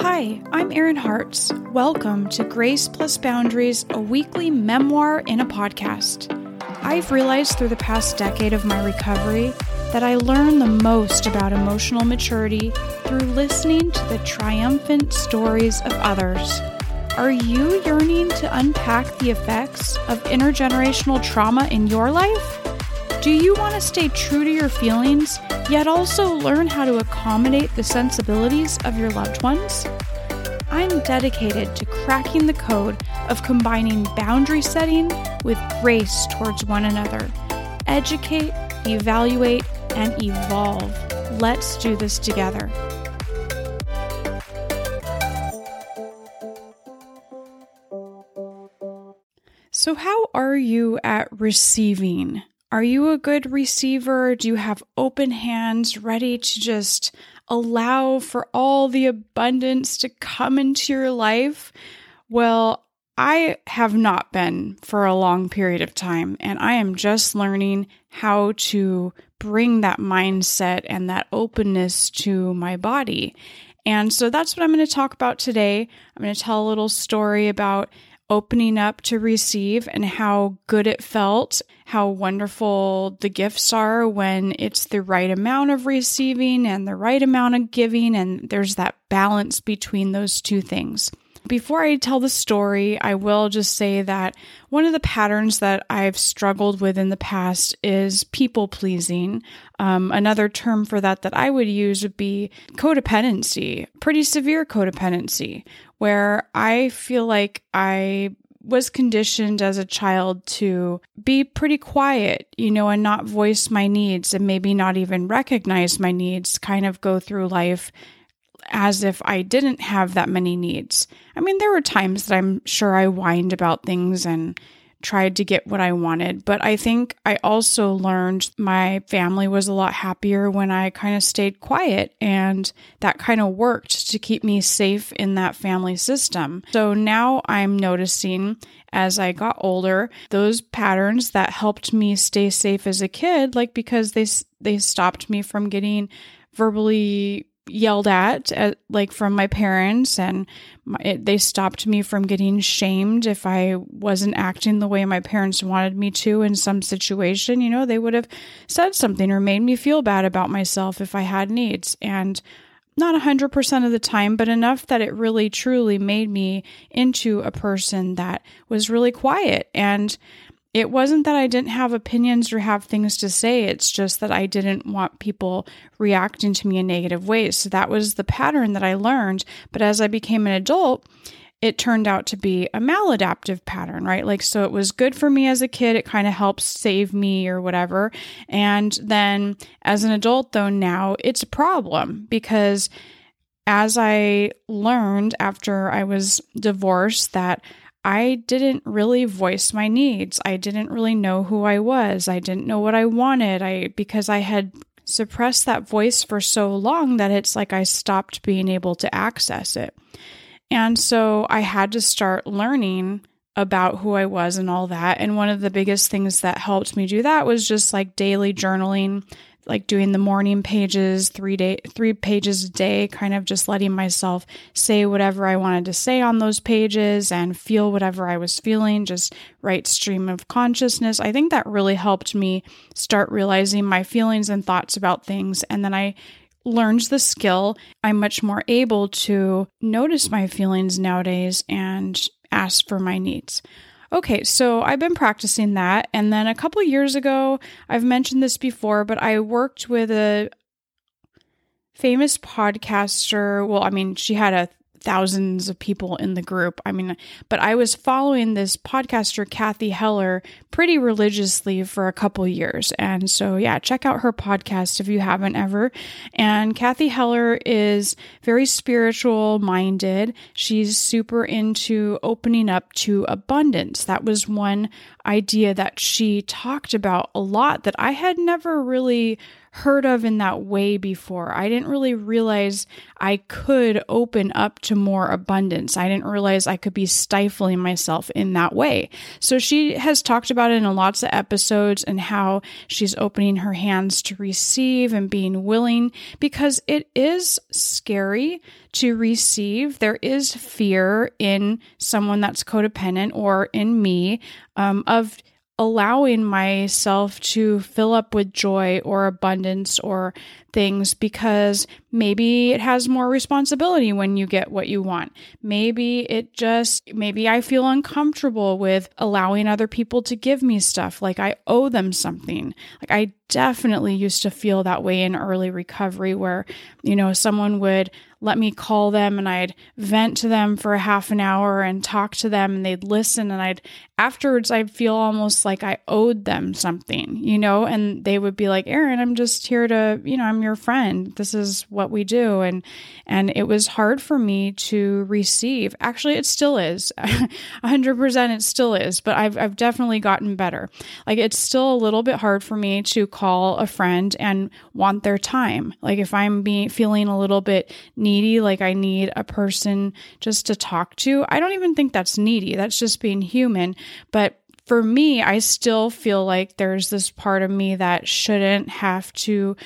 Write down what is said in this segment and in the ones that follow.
Hi, I'm Erin Hartz. Welcome to Grace Plus Boundaries, a weekly memoir in a podcast. I've realized through the past decade of my recovery that I learn the most about emotional maturity through listening to the triumphant stories of others. Are you yearning to unpack the effects of intergenerational trauma in your life? Do you want to stay true to your feelings, yet also learn how to accommodate the sensibilities of your loved ones? I'm dedicated to cracking the code of combining boundary setting with grace towards one another. Educate, evaluate, and evolve. Let's do this together. So, how are you at receiving? Are you a good receiver? Do you have open hands ready to just allow for all the abundance to come into your life? Well, I have not been for a long period of time, and I am just learning how to bring that mindset and that openness to my body. And so that's what I'm going to talk about today. I'm going to tell a little story about opening up to receive and how good it felt, how wonderful the gifts are when it's the right amount of receiving and the right amount of giving. And there's that balance between those two things. Before I tell the story, I will just say that one of the patterns that I've struggled with in the past is people pleasing. Um, another term for that that I would use would be codependency, pretty severe codependency, where I feel like I was conditioned as a child to be pretty quiet, you know, and not voice my needs and maybe not even recognize my needs, kind of go through life as if I didn't have that many needs. I mean, there were times that I'm sure I whined about things and tried to get what I wanted, but I think I also learned my family was a lot happier when I kind of stayed quiet, and that kind of worked to keep me safe in that family system. So now I'm noticing as I got older, those patterns that helped me stay safe as a kid, like because they they stopped me from getting verbally yelled at, at, uh, like from my parents and my, it, they stopped me from getting shamed if i wasn't acting the way my parents wanted me to in some situation. You know they would have said something or made me feel bad about myself if i had needs. And not 100% of the time, but enough that it really truly made me into a person that was really quiet. And it wasn't that I didn't have opinions or have things to say. It's just that I didn't want people reacting to me in negative ways. So that was the pattern that I learned. But as I became an adult, it turned out to be a maladaptive pattern, right? Like, so it was good for me as a kid. It kind of helps save me or whatever. And then as an adult, though, now it's a problem because as I learned after I was divorced that I didn't really voice my needs. I didn't really know who I was. I didn't know what I wanted. I because I had suppressed that voice for so long that it's like I stopped being able to access it. And so I had to start learning about who I was and all that. And one of the biggest things that helped me do that was just like daily journaling, like doing the morning pages, three day, three pages a day, kind of just letting myself say whatever I wanted to say on those pages and feel whatever I was feeling, just right stream of consciousness. I think that really helped me start realizing my feelings and thoughts about things. And then I learned the skill. I'm much more able to notice my feelings nowadays and ask for my needs. Okay, so I've been practicing that. And then a couple years ago, I've mentioned this before, but I worked with a famous podcaster. Well, I mean, she had a thousands of people in the group. I mean, but I was following this podcaster, Cathy Heller, pretty religiously for a couple years. And so, yeah, check out her podcast if you haven't ever. And Cathy Heller is very spiritual minded. She's super into opening up to abundance. That was one idea that she talked about a lot that I had never really heard of in that way before. I didn't really realize I could open up to more abundance. I didn't realize I could be stifling myself in that way. So she has talked about it in lots of episodes and how she's opening her hands to receive and being willing because it is scary to receive. There is fear in someone that's codependent or in me um, of allowing myself to fill up with joy or abundance or things because maybe it has more responsibility when you get what you want. Maybe it just, maybe I feel uncomfortable with allowing other people to give me stuff like I owe them something. Like I definitely used to feel that way in early recovery where, you know, someone would let me call them and I'd vent to them for a half an hour and talk to them and they'd listen and I'd afterwards I'd feel almost like I owed them something, you know, and they would be like, "Erin, I'm just here to, you know, I'm your friend. This is what we do." And and it was hard for me to receive. Actually, it still is. 100% it still is, but I've I've definitely gotten better. Like it's still a little bit hard for me to call a friend and want their time. Like if I'm being feeling a little bit needy, like I need a person just to talk to, I don't even think that's needy. That's just being human. But for me, I still feel like there's this part of me that shouldn't have to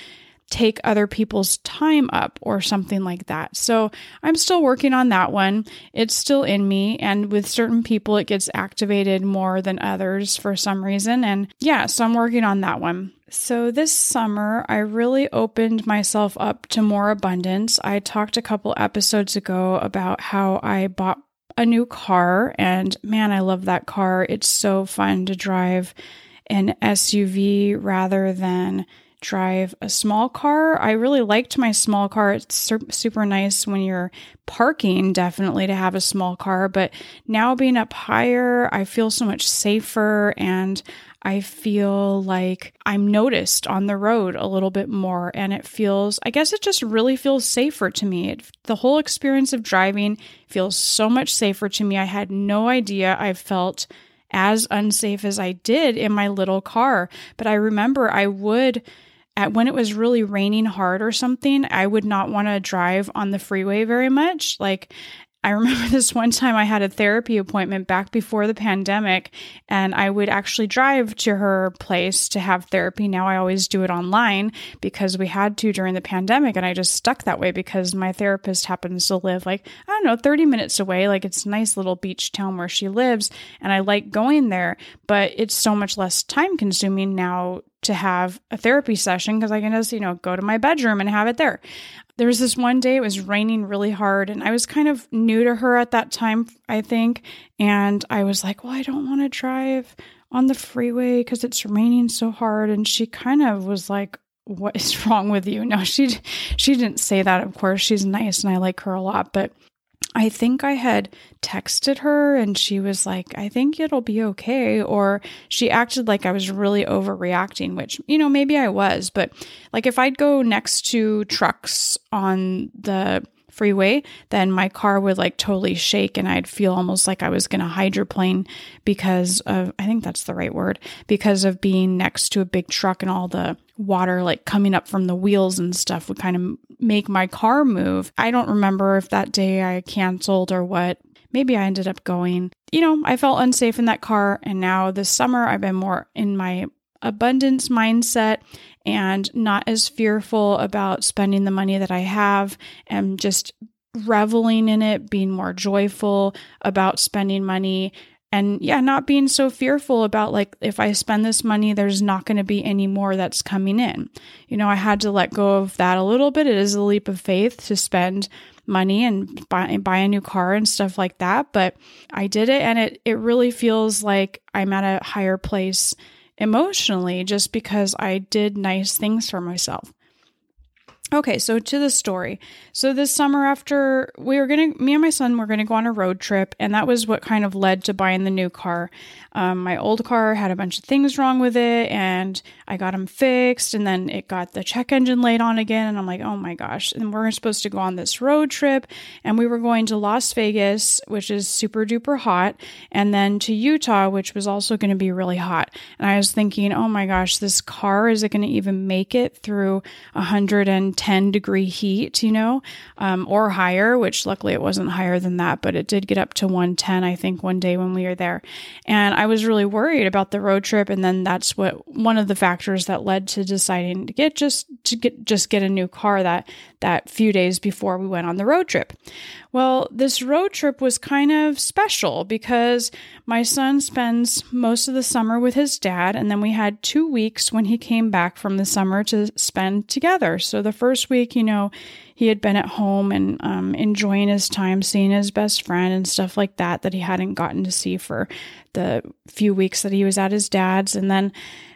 take other people's time up or something like that. So I'm still working on that one. It's still in me. And with certain people, it gets activated more than others for some reason. And yeah, so I'm working on that one. So this summer, I really opened myself up to more abundance. I talked a couple episodes ago about how I bought a new car, and man, I love that car. It's so fun to drive an SUV rather than drive a small car. I really liked my small car. It's super nice when you're parking, definitely to have a small car. But now being up higher, I feel so much safer and I feel like I'm noticed on the road a little bit more. And it feels, I guess it just really feels safer to me. It, the whole experience of driving feels so much safer to me. I had no idea I felt as unsafe as I did in my little car. But I remember I would at when it was really raining hard or something, I would not want to drive on the freeway very much. Like I remember this one time I had a therapy appointment back before the pandemic, and I would actually drive to her place to have therapy. Now I always do it online because we had to during the pandemic, and I just stuck that way because my therapist happens to live like, I don't know, 30 minutes away. Like it's a nice little beach town where she lives, and I like going there, but it's so much less time consuming now to have a therapy session because I can just, you know, go to my bedroom and have it there. There was this one day it was raining really hard and I was kind of new to her at that time, I think, and I was like, "Well, I don't want to drive on the freeway because it's raining so hard." And she kind of was like, "What is wrong with you?" No, she she didn't say that, of course. She's nice and I like her a lot, but I think I had texted her and she was like, I think it'll be okay. Or she acted like I was really overreacting, which, you know, maybe I was. But like if I'd go next to trucks on the freeway, then my car would like totally shake and I'd feel almost like I was going to hydroplane because of, I think that's the right word, because of being next to a big truck and all the water like coming up from the wheels and stuff would kind of make my car move. I don't remember if that day I canceled or what. Maybe I ended up going. You know, I felt unsafe in that car. And now this summer, I've been more in my abundance mindset and not as fearful about spending the money that I have and just reveling in it, being more joyful about spending money. And yeah, not being so fearful about like, if I spend this money, there's not going to be any more that's coming in. You know, I had to let go of that a little bit. It is a leap of faith to spend money and buy, buy a new car and stuff like that. But I did it and it, it really feels like I'm at a higher place emotionally just because I did nice things for myself. Okay, so to the story. So this summer after we were gonna me and my son were gonna go on a road trip, and that was what kind of led to buying the new car. Um, my old car had a bunch of things wrong with it, and I got them fixed, and then it got the check engine laid on again, and I'm like, oh my gosh! And we're supposed to go on this road trip, and we were going to Las Vegas, which is super duper hot, and then to Utah, which was also going to be really hot. And I was thinking, oh my gosh, this car is it going to even make it through 110 degree heat, you know, um, or higher? Which luckily it wasn't higher than that, but it did get up to 110, I think, one day when we were there, and I was really worried about the road trip, and then that's what one of the factors that led to deciding to get just to get just get a new car that that few days before we went on the road trip. Well, this road trip was kind of special because my son spends most of the summer with his dad, and then we had two weeks when he came back from the summer to spend together. So the first week, you know, he had been at home and um, enjoying his time, seeing his best friend and stuff like that that he hadn't gotten to see for the few weeks that he was at his dad's. And then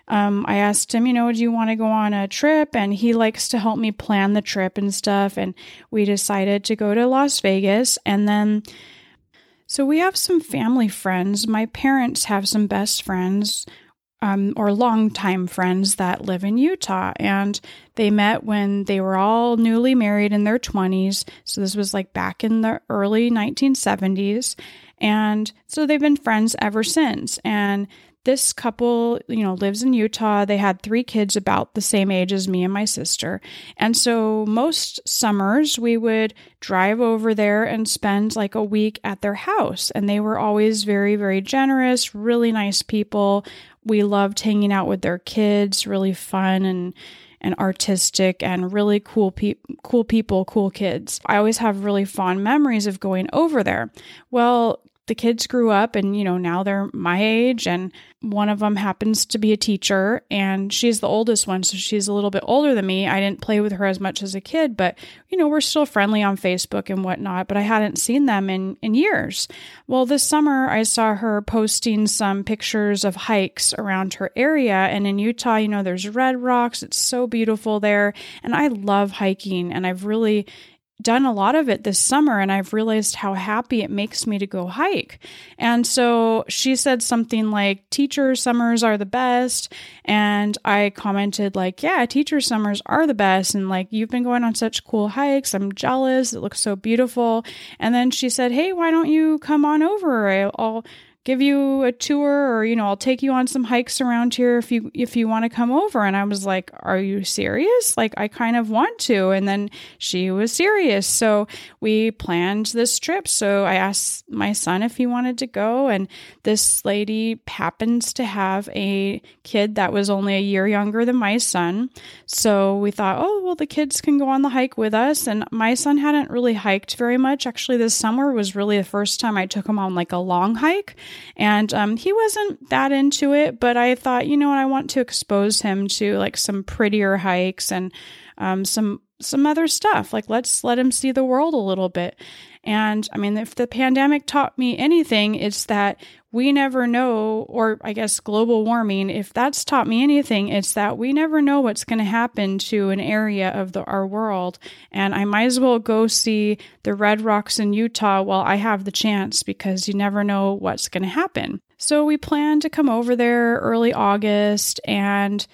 um, I asked him, you know, do you want to go on a trip? And he likes to help me plan the trip and stuff. And we decided to go to Las Vegas. And then, so we have some family friends. My parents have some best friends um, or longtime friends that live in Utah. And they met when they were all newly married in their 20s. So this was like back in the early 1970s. And so they've been friends ever since. And this couple, you know, lives in Utah. They had three kids about the same age as me and my sister. And so most summers we would drive over there and spend like a week at their house. And they were always very, very generous, really nice people. We loved hanging out with their kids, really fun and and artistic and really cool pe- cool people, cool kids. I always have really fond memories of going over there. Well, the kids grew up and you know now they're my age and one of them happens to be a teacher and she's the oldest one so she's a little bit older than me. I didn't play with her as much as a kid but you know we're still friendly on facebook and whatnot but i hadn't seen them in in years. Well this summer i saw her posting some pictures of hikes around her area and in utah you know there's red rocks it's so beautiful there and i love hiking and i've really done a lot of it this summer and I've realized how happy it makes me to go hike. And so she said something like teacher summers are the best and I commented like, yeah, teacher summers are the best and like you've been going on such cool hikes. I'm jealous. It looks so beautiful. And then she said, "Hey, why don't you come on over? I'll give you a tour or you know I'll take you on some hikes around here if you if you want to come over. And I was like are you serious? Like I kind of want to. And then she was serious. So we planned this trip. So I asked my son if he wanted to go. And this lady happens to have a kid that was only a year younger than my son. So we thought oh well the kids can go on the hike with us. And my son hadn't really hiked very much. Actually this summer was really the first time I took him on like a long hike and um, he wasn't that into it, but I thought, you know what, I want to expose him to like some prettier hikes and um, some some other stuff. Like let's let him see the world a little bit. And I mean, if the pandemic taught me anything, it's that we never know, or I guess global warming, if that's taught me anything, it's that we never know what's going to happen to an area of the, our world. And I might as well go see the red rocks in Utah while I have the chance because you never know what's going to happen. So we plan to come over there early August and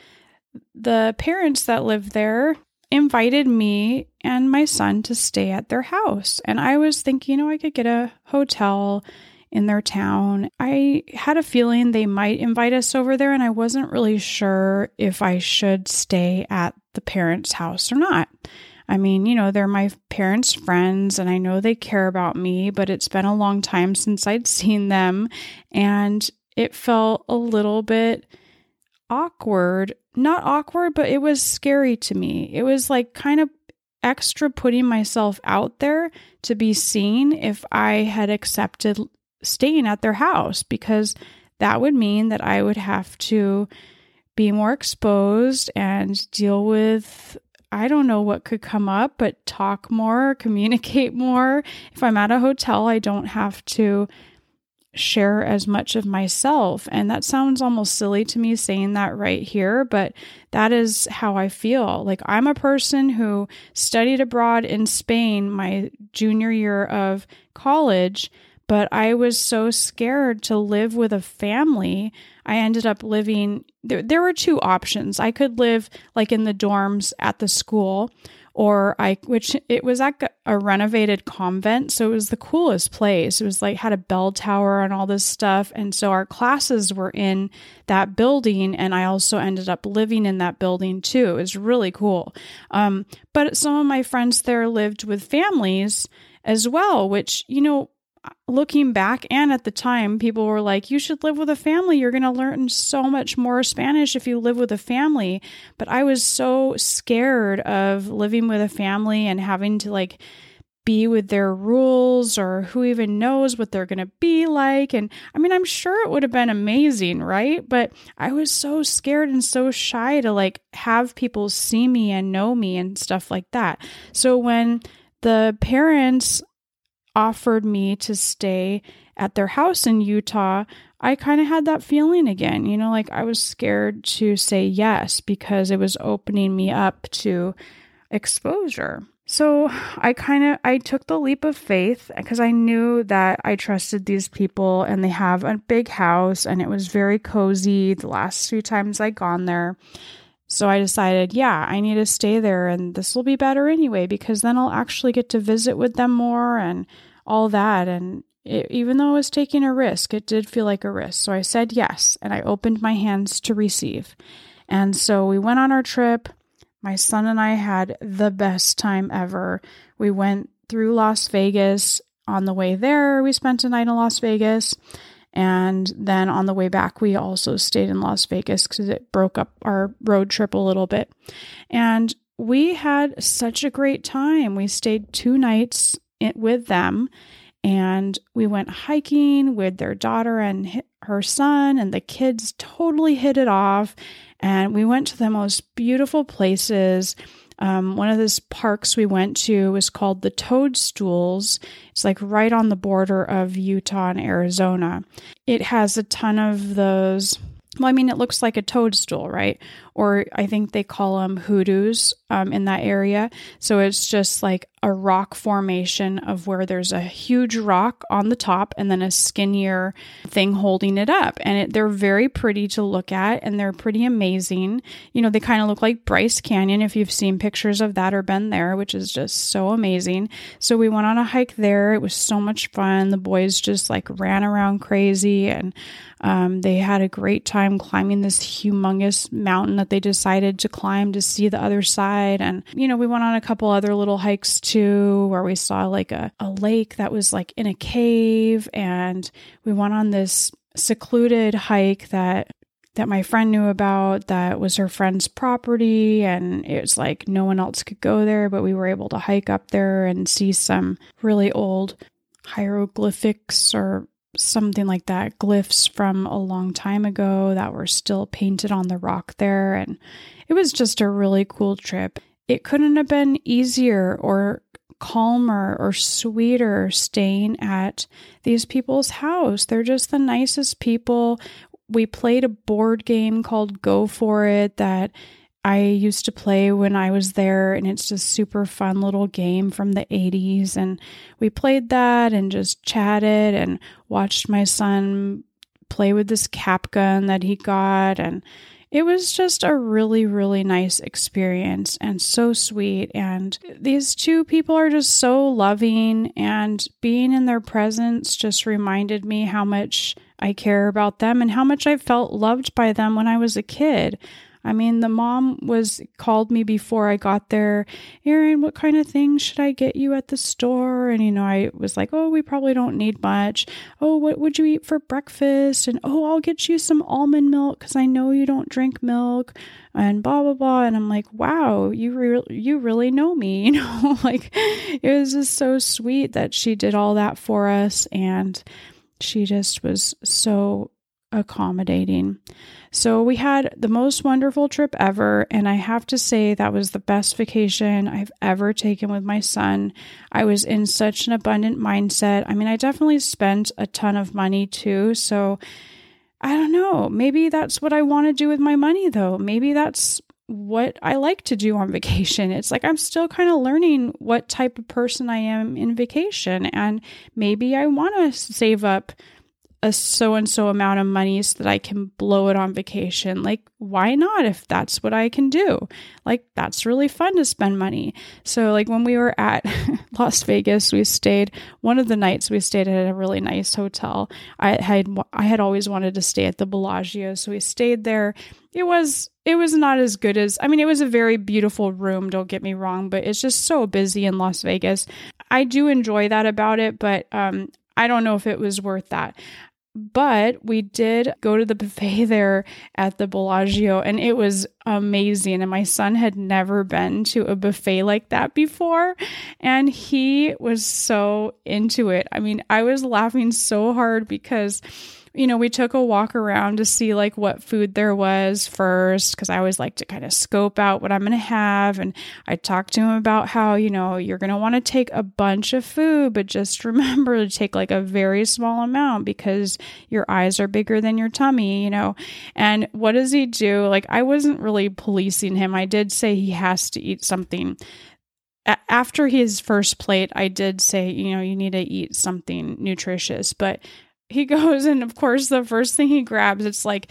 the parents that live there invited me and my son to stay at their house. And I was thinking, you know, I could get a hotel in their town. I had a feeling they might invite us over there, and I wasn't really sure if I should stay at the parents' house or not. I mean, you know, they're my parents' friends, and I know they care about me, but it's been a long time since I'd seen them, and it felt a little bit awkward. Not awkward, but it was scary to me. It was like kind of extra putting myself out there to be seen if I had accepted staying at their house because that would mean that I would have to be more exposed and deal with I don't know what could come up, but talk more, communicate more. If I'm at a hotel, I don't have to share as much of myself. And that sounds almost silly to me saying that right here, but that is how I feel. Like I'm a person who studied abroad in Spain my junior year of college, but I was so scared to live with a family. I ended up living there there were two options. I could live like in the dorms at the school or I, which it was at a renovated convent. So it was the coolest place. It was like had a bell tower and all this stuff. And so our classes were in that building. And I also ended up living in that building too. It was really cool. Um, but some of my friends there lived with families as well, which, you know, looking back and at the time, people were like, you should live with a family. You're going to learn so much more Spanish if you live with a family. But I was so scared of living with a family and having to like be with their rules or who even knows what they're going to be like. And I mean, I'm sure it would have been amazing, right? But I was so scared and so shy to like have people see me and know me and stuff like that. So when the parents offered me to stay at their house in Utah, I kind of had that feeling again. You know, like I was scared to say yes because it was opening me up to exposure. So I kind of I took the leap of faith because I knew that I trusted these people and they have a big house and it was very cozy the last few times I gone there. So I decided, yeah, I need to stay there and this will be better anyway because then I'll actually get to visit with them more and all that. And it, even though I was taking a risk, it did feel like a risk. So I said yes and I opened my hands to receive. And so we went on our trip. My son and I had the best time ever. We went through Las Vegas. On the way there, we spent a night in Las Vegas. And then on the way back, we also stayed in Las Vegas because it broke up our road trip a little bit. And we had such a great time. We stayed two nights with them and we went hiking with their daughter and her son and the kids totally hit it off and we went to the most beautiful places um, one of those parks we went to was called the Toadstools. It's like right on the border of Utah and Arizona. It has a ton of those. Well, I mean, it looks like a toadstool, right? Or I think they call them hoodoos um, in that area. So it's just like a rock formation of where there's a huge rock on the top and then a skinnier thing holding it up. And it, they're very pretty to look at and they're pretty amazing. You know, they kind of look like Bryce Canyon if you've seen pictures of that or been there, which is just so amazing. So we went on a hike there. It was so much fun. The boys just like ran around crazy and um, they had a great time climbing this humongous mountain that they decided to climb to see the other side. And, you know, we went on a couple other little hikes too, where we saw like a, a lake that was like in a cave. And we went on this secluded hike that that my friend knew about that was her friend's property and it was like no one else could go there but we were able to hike up there and see some really old hieroglyphics or something like that, glyphs from a long time ago that were still painted on the rock there. And it was just a really cool trip. It couldn't have been easier or calmer or sweeter staying at these people's house. They're just the nicest people. We played a board game called Go For It that I used to play when I was there, and it's just super fun little game from the 80s. And we played that and just chatted and watched my son play with this cap gun that he got. And it was just a really, really nice experience and so sweet. And these two people are just so loving, and being in their presence just reminded me how much I care about them and how much I felt loved by them when I was a kid. I mean, the mom was called me before I got there. Erin, what kind of things should I get you at the store? And you know, I was like, "Oh, we probably don't need much. Oh, what would you eat for breakfast?" And "Oh, I'll get you some almond milk cuz I know you don't drink milk." And blah blah blah. And I'm like, "Wow, you re- you really know me." You know, like it was just so sweet that she did all that for us and she just was so accommodating. So we had the most wonderful trip ever. And I have to say, that was the best vacation I've ever taken with my son. I was in such an abundant mindset. I mean, I definitely spent a ton of money too. So I don't know. Maybe that's what I want to do with my money, though. Maybe that's what I like to do on vacation. It's like I'm still kind of learning what type of person I am in vacation. And maybe I want to save up a so and so amount of money so that I can blow it on vacation. Like, why not if that's what I can do? Like, that's really fun to spend money. So, like, when we were at Las Vegas, we stayed one of the nights we stayed at a really nice hotel. I had I had always wanted to stay at the Bellagio, so we stayed there. It was it was not as good as I mean, it was a very beautiful room, don't get me wrong, but it's just so busy in Las Vegas. I do enjoy that about it, but um I don't know if it was worth that. But we did go to the buffet there at the Bellagio and it was amazing. And my son had never been to a buffet like that before. And he was so into it. I mean, I was laughing so hard because you know, we took a walk around to see like what food there was first because I always like to kind of scope out what I'm going to have. And I talked to him about how, you know, you're going to want to take a bunch of food, but just remember to take like a very small amount because your eyes are bigger than your tummy, you know. And what does he do? Like, I wasn't really policing him. I did say he has to eat something after his first plate, I did say, you know, you need to eat something nutritious, but he goes and of course the first thing he grabs it's like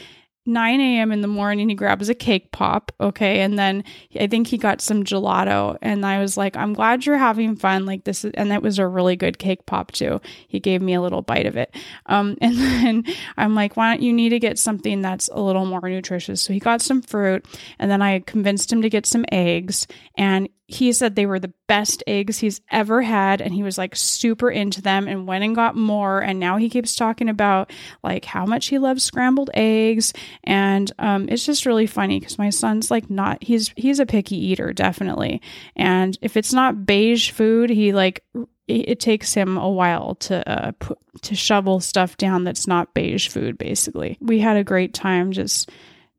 9 a.m. in the morning, he grabs a cake pop. Okay. And then I think he got some gelato. And I was like, I'm glad you're having fun. Like, this is, and that was a really good cake pop, too. He gave me a little bite of it. Um, and then I'm like, why don't you need to get something that's a little more nutritious? So he got some fruit. And then I convinced him to get some eggs. And he said they were the best eggs he's ever had and he was like super into them and went and got more and now he keeps talking about like how much he loves scrambled eggs and um, it's just really funny because my son's like not he's he's a picky eater definitely and if it's not beige food he like it, takes him a while to uh, to shovel stuff down that's not beige food basically. We had a great time just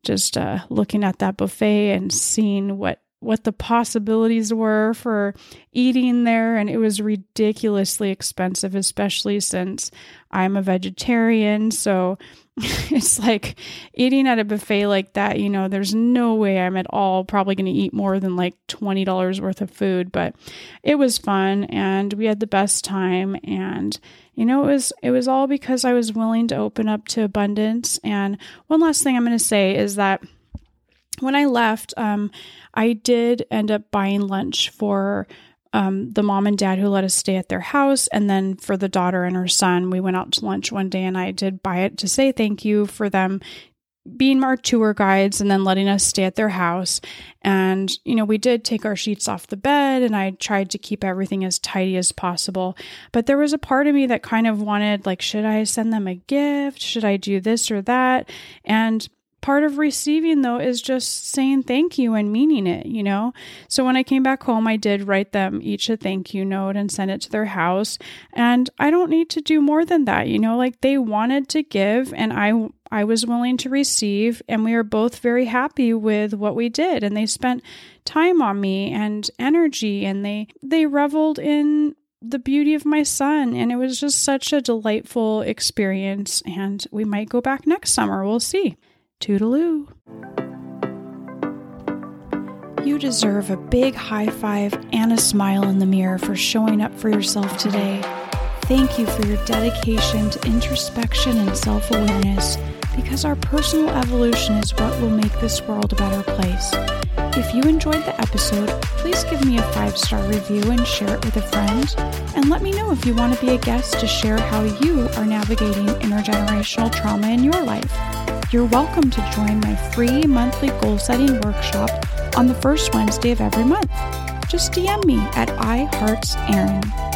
just uh, looking at that buffet and seeing what what the possibilities were for eating there and it was ridiculously expensive especially since I'm a vegetarian. So it's like eating at a buffet like that you know there's no way I'm at all probably going to eat more than like $20 worth of food but it was fun and we had the best time and you know it was it was all because I was willing to open up to abundance and one last thing I'm going to say is that when I left, um, I did end up buying lunch for um, the mom and dad who let us stay at their house. And then for the daughter and her son, we went out to lunch one day and I did buy it to say thank you for them being our tour guides and then letting us stay at their house. And, you know, we did take our sheets off the bed and I tried to keep everything as tidy as possible. But there was a part of me that kind of wanted, like, should I send them a gift? Should I do this or that? And part of receiving though is just saying thank you and meaning it, you know? So when I came back home, I did write them each a thank you note and send it to their house. And I don't need to do more than that, you know? Like they wanted to give and I I was willing to receive and we were both very happy with what we did and they spent time on me and energy and they they reveled in the beauty of my son and it was just such a delightful experience and we might go back next summer we'll see Toodaloo. You deserve a big high five and a smile in the mirror for showing up for yourself today. Thank you for your dedication to introspection and self awareness because our personal evolution is what will make this world a better place. If you enjoyed the episode, please give me a five star review and share it with a friend. And let me know if you want to be a guest to share how you are navigating intergenerational trauma in your life you're welcome to join my free monthly goal setting workshop on the first Wednesday of every month. Just DM me at iheartserin.